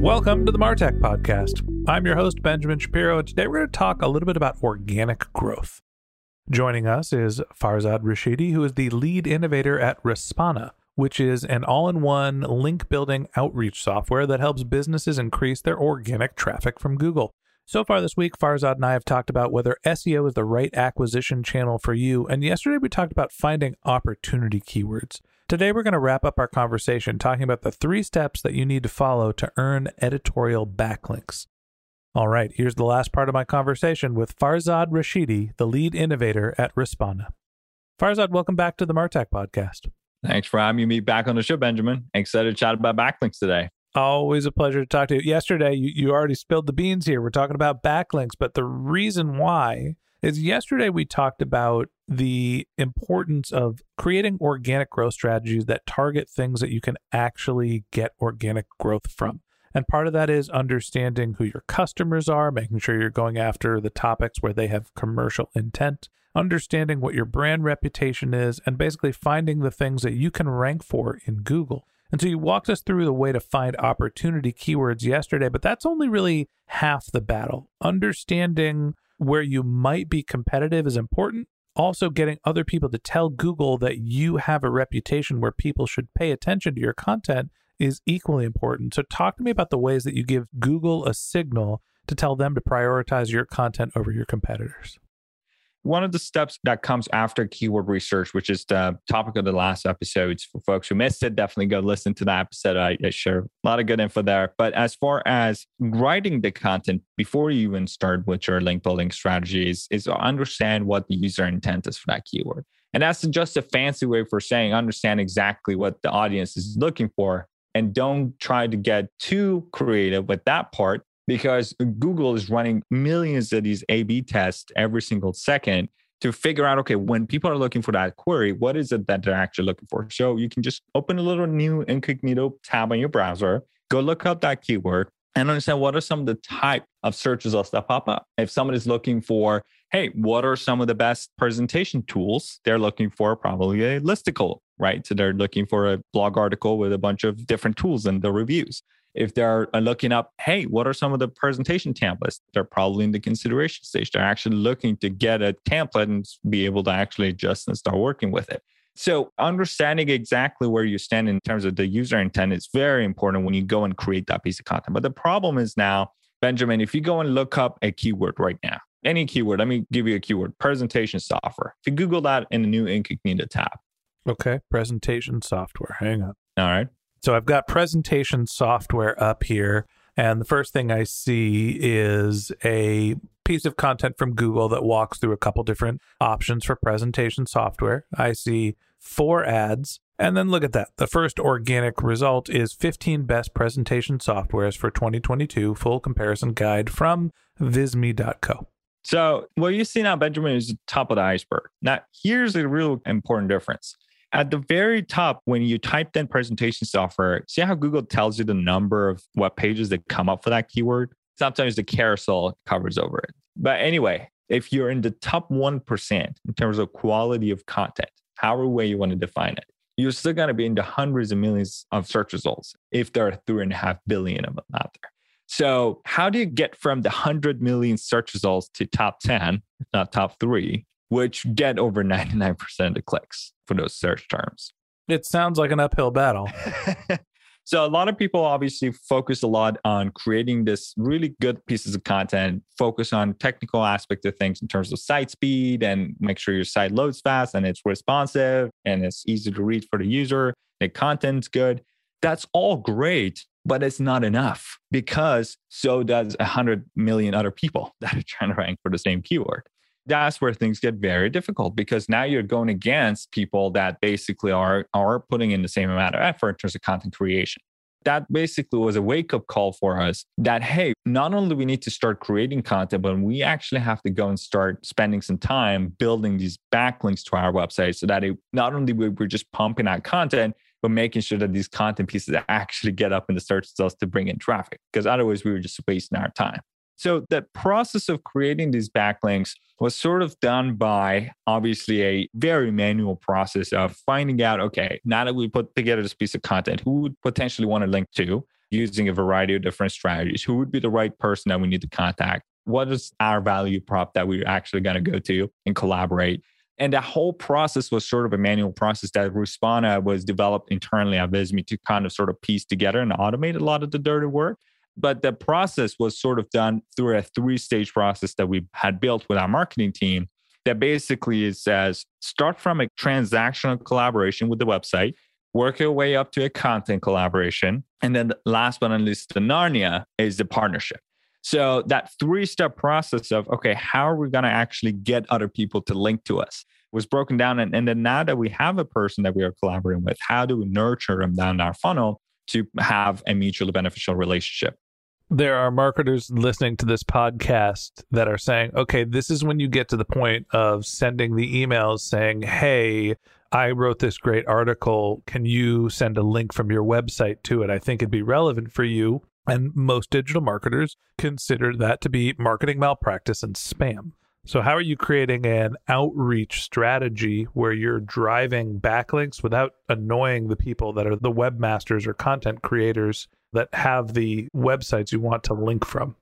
Welcome to the Martech Podcast. I'm your host, Benjamin Shapiro, and today we're going to talk a little bit about organic growth. Joining us is Farzad Rashidi, who is the lead innovator at Respona, which is an all in one link building outreach software that helps businesses increase their organic traffic from Google. So far this week, Farzad and I have talked about whether SEO is the right acquisition channel for you, and yesterday we talked about finding opportunity keywords. Today, we're going to wrap up our conversation talking about the three steps that you need to follow to earn editorial backlinks. All right, here's the last part of my conversation with Farzad Rashidi, the lead innovator at Respona. Farzad, welcome back to the Martech podcast. Thanks for having me back on the show, Benjamin. Excited to chat about backlinks today. Always a pleasure to talk to you. Yesterday, you, you already spilled the beans here. We're talking about backlinks, but the reason why is yesterday we talked about the importance of creating organic growth strategies that target things that you can actually get organic growth from. And part of that is understanding who your customers are, making sure you're going after the topics where they have commercial intent, understanding what your brand reputation is, and basically finding the things that you can rank for in Google. And so you walked us through the way to find opportunity keywords yesterday, but that's only really half the battle. Understanding where you might be competitive is important. Also, getting other people to tell Google that you have a reputation where people should pay attention to your content is equally important. So, talk to me about the ways that you give Google a signal to tell them to prioritize your content over your competitors one of the steps that comes after keyword research, which is the topic of the last episodes for folks who missed it, definitely go listen to that episode. I, I share a lot of good info there. But as far as writing the content before you even start with your link building strategies, is understand what the user intent is for that keyword. And that's just a fancy way for saying understand exactly what the audience is looking for and don't try to get too creative with that part because Google is running millions of these A B tests every single second to figure out okay, when people are looking for that query, what is it that they're actually looking for? So you can just open a little new incognito tab on your browser, go look up that keyword and understand what are some of the type of searches that pop up. If somebody's looking for, hey, what are some of the best presentation tools? They're looking for probably a listicle, right? So they're looking for a blog article with a bunch of different tools and the reviews if they're looking up, hey, what are some of the presentation templates? They're probably in the consideration stage. They're actually looking to get a template and be able to actually adjust and start working with it. So, understanding exactly where you stand in terms of the user intent is very important when you go and create that piece of content. But the problem is now, Benjamin, if you go and look up a keyword right now, any keyword, let me give you a keyword presentation software. If you Google that in the new incognito tab. Okay, presentation software. Hang on. All right. So I've got presentation software up here. And the first thing I see is a piece of content from Google that walks through a couple different options for presentation software. I see four ads. And then look at that. The first organic result is 15 best presentation softwares for 2022, full comparison guide from visme.co. So, what you see now, Benjamin, is the top of the iceberg. Now, here's a real important difference. At the very top, when you type in presentation software, see how Google tells you the number of web pages that come up for that keyword? Sometimes the carousel covers over it. But anyway, If you're in the top 1% in terms of quality of content, however way you want to define it, you're still going to be in the hundreds of millions of search results if there are three and a half billion of them out there. So, how do you get from the 100 million search results to top 10, if not top three, which get over 99% of clicks for those search terms? It sounds like an uphill battle. So a lot of people obviously focus a lot on creating this really good pieces of content, focus on technical aspect of things in terms of site speed and make sure your site loads fast and it's responsive and it's easy to read for the user. The content's good. That's all great, but it's not enough because so does a hundred million other people that are trying to rank for the same keyword that's where things get very difficult because now you're going against people that basically are are putting in the same amount of effort in terms of content creation. That basically was a wake up call for us that hey not only we need to start creating content but we actually have to go and start spending some time building these backlinks to our website so that it, not only we're just pumping out content but making sure that these content pieces actually get up in the search results to bring in traffic because otherwise we were just wasting our time so that process of creating these backlinks was sort of done by obviously a very manual process of finding out, okay, now that we put together this piece of content, who would potentially want to link to using a variety of different strategies? Who would be the right person that we need to contact? What is our value prop that we're actually going to go to and collaborate? And that whole process was sort of a manual process that Respona was developed internally at Visme to kind of sort of piece together and automate a lot of the dirty work. But the process was sort of done through a three stage process that we had built with our marketing team that basically says start from a transactional collaboration with the website, work your way up to a content collaboration. And then last but not least, the Narnia is the partnership. So that three step process of, okay, how are we going to actually get other people to link to us was broken down. And, and then now that we have a person that we are collaborating with, how do we nurture them down our funnel to have a mutually beneficial relationship? There are marketers listening to this podcast that are saying, okay, this is when you get to the point of sending the emails saying, hey, I wrote this great article. Can you send a link from your website to it? I think it'd be relevant for you. And most digital marketers consider that to be marketing malpractice and spam. So, how are you creating an outreach strategy where you're driving backlinks without annoying the people that are the webmasters or content creators that have the websites you want to link from.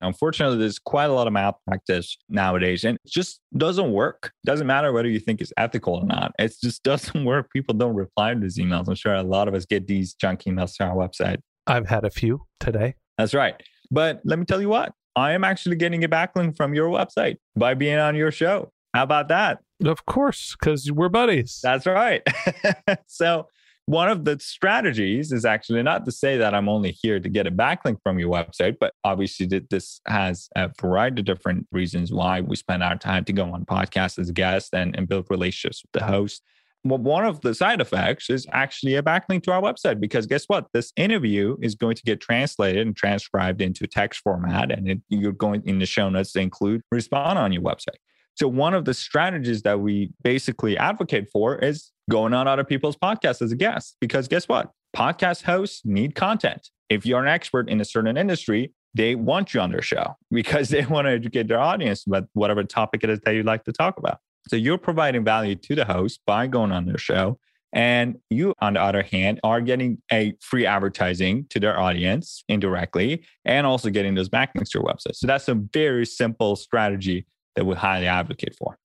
Unfortunately, there's quite a lot of malpractice nowadays, and it just doesn't work. Doesn't matter whether you think it's ethical or not. It just doesn't work. People don't reply to these emails. I'm sure a lot of us get these junk emails to our website. I've had a few today. That's right. But let me tell you what, I am actually getting a backlink from your website by being on your show. How about that? Of course, because we're buddies. That's right. so one of the strategies is actually not to say that I'm only here to get a backlink from your website, but obviously this has a variety of different reasons why we spend our time to go on podcasts as guests and, and build relationships with the host. Well, one of the side effects is actually a backlink to our website because guess what? This interview is going to get translated and transcribed into text format, and it, you're going in the show notes to include Respona on your website. So, one of the strategies that we basically advocate for is going on other people's podcasts as a guest. Because guess what? Podcast hosts need content. If you're an expert in a certain industry, they want you on their show because they want to educate their audience about whatever topic it is that you'd like to talk about. So, you're providing value to the host by going on their show. And you, on the other hand, are getting a free advertising to their audience indirectly and also getting those backlinks to your website. So that's a very simple strategy that we highly advocate for.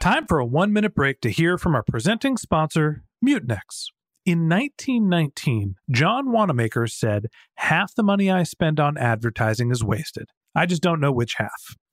Time for a one minute break to hear from our presenting sponsor, Mutinex. In 1919, John Wanamaker said, Half the money I spend on advertising is wasted. I just don't know which half.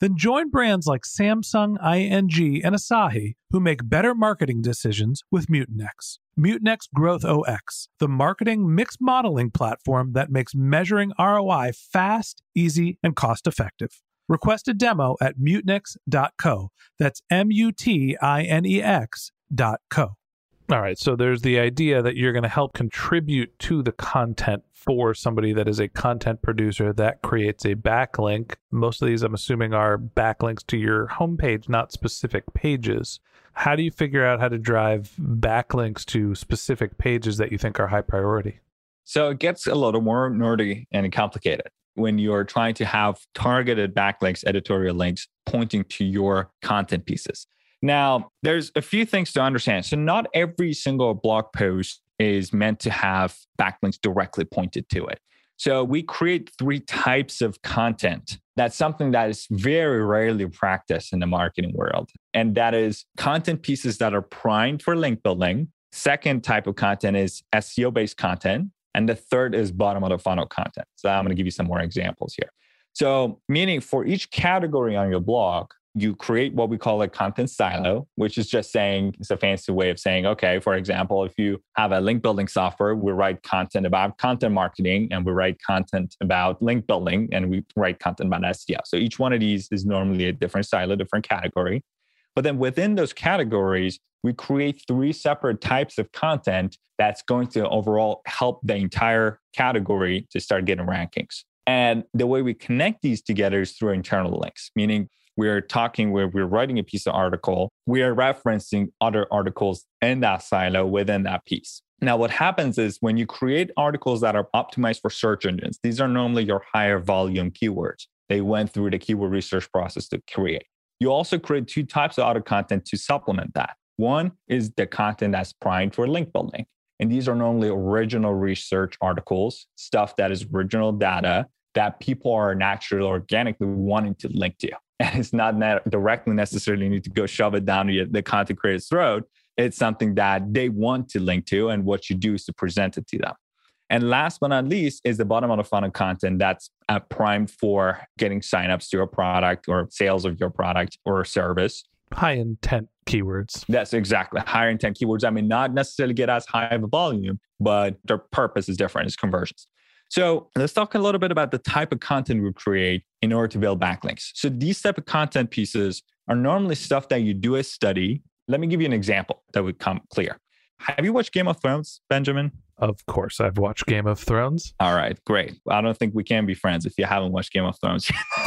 Then join brands like Samsung, ING, and Asahi who make better marketing decisions with Mutinex. Mutinex Growth OS, the marketing mix modeling platform that makes measuring ROI fast, easy, and cost effective. Request a demo at mutinex.co. That's M U T I N E X dot co. All right. So there's the idea that you're going to help contribute to the content for somebody that is a content producer that creates a backlink. Most of these, I'm assuming, are backlinks to your homepage, not specific pages. How do you figure out how to drive backlinks to specific pages that you think are high priority? So it gets a little more nerdy and complicated when you're trying to have targeted backlinks, editorial links pointing to your content pieces. Now, there's a few things to understand. So, not every single blog post is meant to have backlinks directly pointed to it. So, we create three types of content. That's something that is very rarely practiced in the marketing world. And that is content pieces that are primed for link building. Second type of content is SEO based content. And the third is bottom of the funnel content. So, I'm going to give you some more examples here. So, meaning for each category on your blog, you create what we call a content silo, which is just saying it's a fancy way of saying, okay, for example, if you have a link building software, we write content about content marketing and we write content about link building and we write content about SEO. So each one of these is normally a different silo, different category. But then within those categories, we create three separate types of content that's going to overall help the entire category to start getting rankings. And the way we connect these together is through internal links, meaning we're talking where we're writing a piece of article, we are referencing other articles in that silo within that piece. Now, what happens is when you create articles that are optimized for search engines, these are normally your higher volume keywords. They went through the keyword research process to create. You also create two types of other content to supplement that. One is the content that's primed for link building. And these are normally original research articles, stuff that is original data that people are naturally organically wanting to link to. And it's not directly necessarily need to go shove it down the content creator's throat. It's something that they want to link to, and what you do is to present it to them. And last but not least is the bottom of the funnel content that's uh, primed for getting signups to your product or sales of your product or service. High intent keywords. That's exactly higher intent keywords. I mean, not necessarily get as high of a volume, but their purpose is different. It's conversions. So let's talk a little bit about the type of content we create in order to build backlinks. So these type of content pieces are normally stuff that you do a study. Let me give you an example that would come clear. Have you watched Game of Thrones, Benjamin? Of course, I've watched Game of Thrones. All right, great. I don't think we can be friends if you haven't watched Game of Thrones.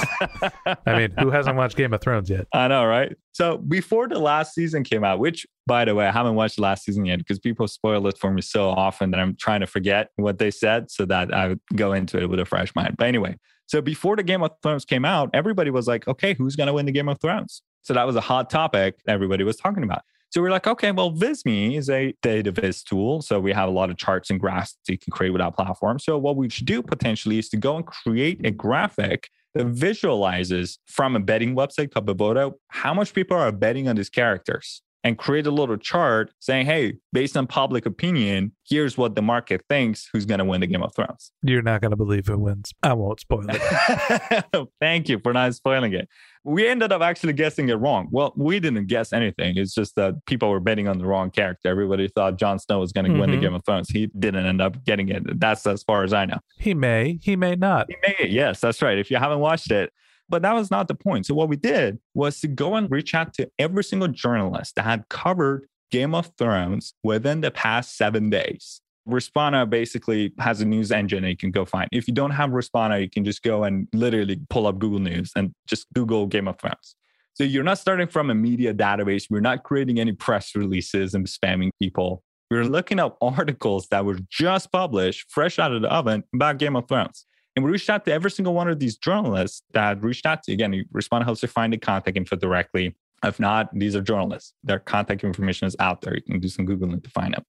I mean, who hasn't watched Game of Thrones yet? I know, right? So before the last season came out, which by the way, I haven't watched the last season yet because people spoil it for me so often that I'm trying to forget what they said so that I would go into it with a fresh mind. But anyway, so before the Game of Thrones came out, everybody was like, okay, who's going to win the Game of Thrones? So that was a hot topic everybody was talking about. So we're like, okay, well, Visme is a data viz tool. So we have a lot of charts and graphs that you can create with our platform. So what we should do potentially is to go and create a graphic that visualizes from a betting website called Bovada how much people are betting on these characters and create a little chart saying, hey, based on public opinion, here's what the market thinks who's going to win the Game of Thrones. You're not going to believe who wins. I won't spoil it. Thank you for not spoiling it. We ended up actually guessing it wrong. Well, we didn't guess anything. It's just that people were betting on the wrong character. Everybody thought Jon Snow was going to mm-hmm. win the mm-hmm. Game of Thrones. He didn't end up getting it. That's as far as I know. He may, he may not. He may, yes, that's right. If you haven't watched it, but that was not the point. So what we did was to go and reach out to every single journalist that had covered Game of Thrones within the past seven days. Respona basically has a news engine that you can go find. If you don't have Respona, you can just go and literally pull up Google News and just Google Game of Thrones. So you're not starting from a media database. We're not creating any press releases and spamming people. We're looking up articles that were just published, fresh out of the oven about Game of Thrones. And we reached out to every single one of these journalists that reached out to. Again, Respona helps you find the contact info directly. If not, these are journalists. Their contact information is out there. You can do some Googling to find them.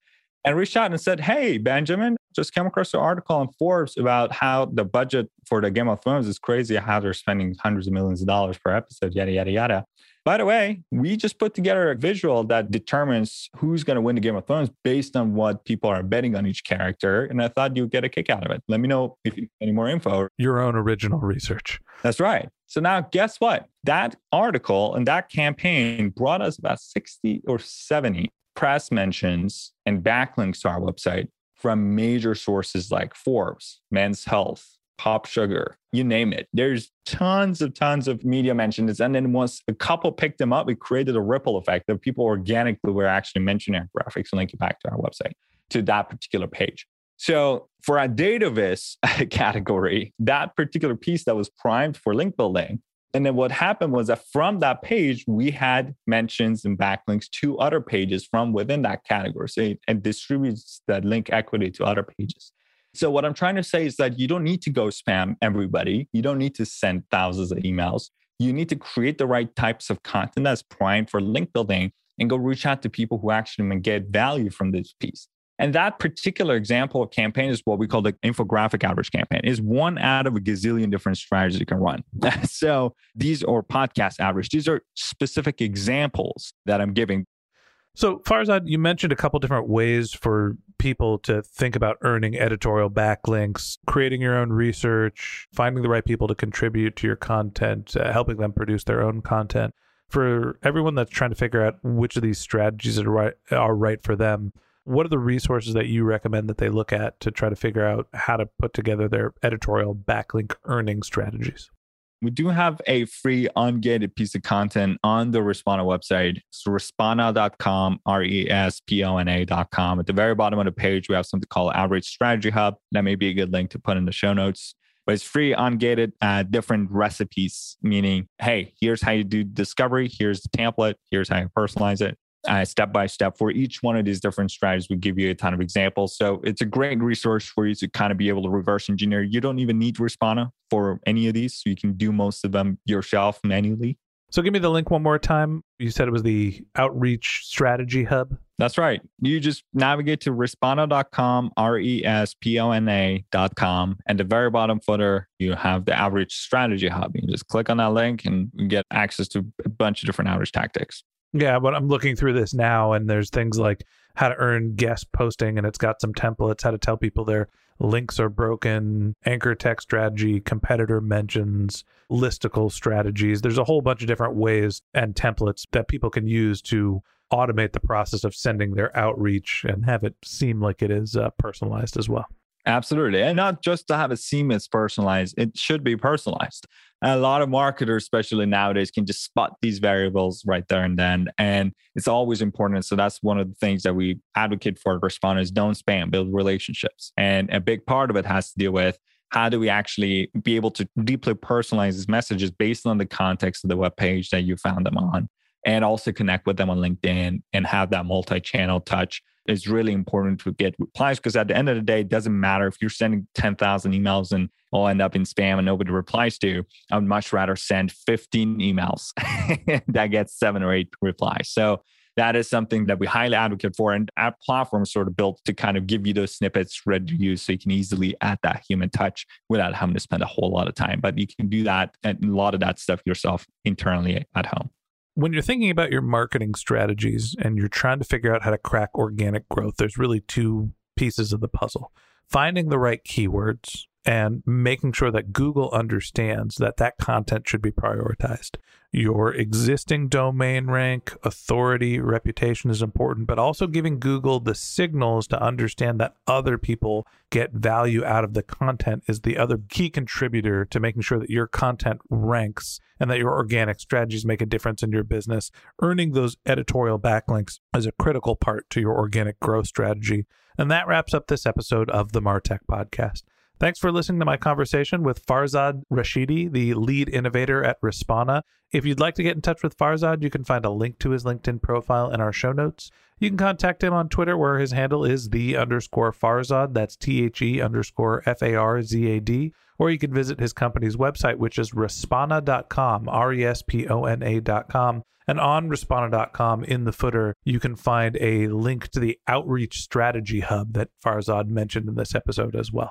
And reached out and said, Hey, Benjamin, just came across an article on Forbes about how the budget for the Game of Thrones is crazy, how they're spending hundreds of millions of dollars per episode, yada, yada, yada. By the way, we just put together a visual that determines who's going to win the Game of Thrones based on what people are betting on each character. And I thought you'd get a kick out of it. Let me know if you need any more info. Your own original research. That's right. So now, guess what? That article and that campaign brought us about 60 or 70 press mentions and backlinks to our website from major sources like Forbes, Men's Health, Pop Sugar, you name it. There's tons of tons of media mentions. And then once a couple picked them up, it created a ripple effect of people organically were actually mentioning our graphics and linking back to our website to that particular page. So for our Dataviz category, that particular piece that was primed for link building. And then what happened was that from that page, we had mentions and backlinks to other pages from within that category. So it, it distributes that link equity to other pages. So, what I'm trying to say is that you don't need to go spam everybody. You don't need to send thousands of emails. You need to create the right types of content that's primed for link building and go reach out to people who actually get value from this piece. And that particular example of campaign is what we call the infographic outreach campaign. Is one out of a gazillion different strategies you can run. so these are podcast outreach. These are specific examples that I'm giving. So Farzad, you mentioned a couple different ways for people to think about earning editorial backlinks, creating your own research, finding the right people to contribute to your content, uh, helping them produce their own content. For everyone that's trying to figure out which of these strategies are right, are right for them, what are the resources that you recommend that they look at to try to figure out how to put together their editorial backlink earning strategies? We do have a free ungated piece of content on the Respona website. It's respona.com, R E S P O N A.com. At the very bottom of the page, we have something called Outreach Strategy Hub. That may be a good link to put in the show notes. But it's free, ungated, uh, different recipes, meaning, hey, here's how you do discovery. Here's the template. Here's how you personalize it uh, step by step for each one of these different strategies. We give you a ton of examples. So it's a great resource for you to kind of be able to reverse engineer. You don't even need Respona for any of these. So you can do most of them yourself manually. So give me the link one more time. You said it was the Outreach Strategy Hub. That's right. You just navigate to respona.com, R E S P O N A.com. And the very bottom footer, you have the Outreach Strategy Hub. You just click on that link and get access to a bunch of different outreach tactics. Yeah, but I'm looking through this now, and there's things like how to earn guest posting, and it's got some templates, how to tell people their links are broken, anchor text strategy, competitor mentions, listicle strategies. There's a whole bunch of different ways and templates that people can use to automate the process of sending their outreach and have it seem like it is uh, personalized as well. Absolutely. And not just to have a seamless personalized, it should be personalized. And a lot of marketers, especially nowadays, can just spot these variables right there and then. And it's always important. So that's one of the things that we advocate for responders don't spam, build relationships. And a big part of it has to deal with how do we actually be able to deeply personalize these messages based on the context of the web page that you found them on and also connect with them on LinkedIn and have that multi-channel touch is really important to get replies because at the end of the day, it doesn't matter if you're sending 10,000 emails and all end up in spam and nobody replies to. I would much rather send 15 emails that gets seven or eight replies. So that is something that we highly advocate for. And our platform is sort of built to kind of give you those snippets ready to use so you can easily add that human touch without having to spend a whole lot of time. But you can do that and a lot of that stuff yourself internally at home when you're thinking about your marketing strategies and you're trying to figure out how to crack organic growth, there's really two pieces of the puzzle. Finding the right keywords and making sure that Google understands that that content should be prioritized. Your existing domain rank, authority, reputation is important, but also giving Google the signals to understand that other people get value out of the content is the other key contributor to making sure that your content ranks and that your organic strategies make a difference in your business. Earning those editorial backlinks is a critical part to your organic growth strategy. And that wraps up this episode of the Martech podcast. Thanks for listening to my conversation with Farzad Rashidi, the lead innovator at Respona. If you'd like to get in touch with Farzad, you can find a link to his LinkedIn profile in our show notes. You can contact him on Twitter, where his handle is the underscore Farzad. That's T H E underscore F A R Z A D. Or you can visit his company's website, which is respona.com, R E S P O N A.com. And on respona.com in the footer, you can find a link to the outreach strategy hub that Farzad mentioned in this episode as well.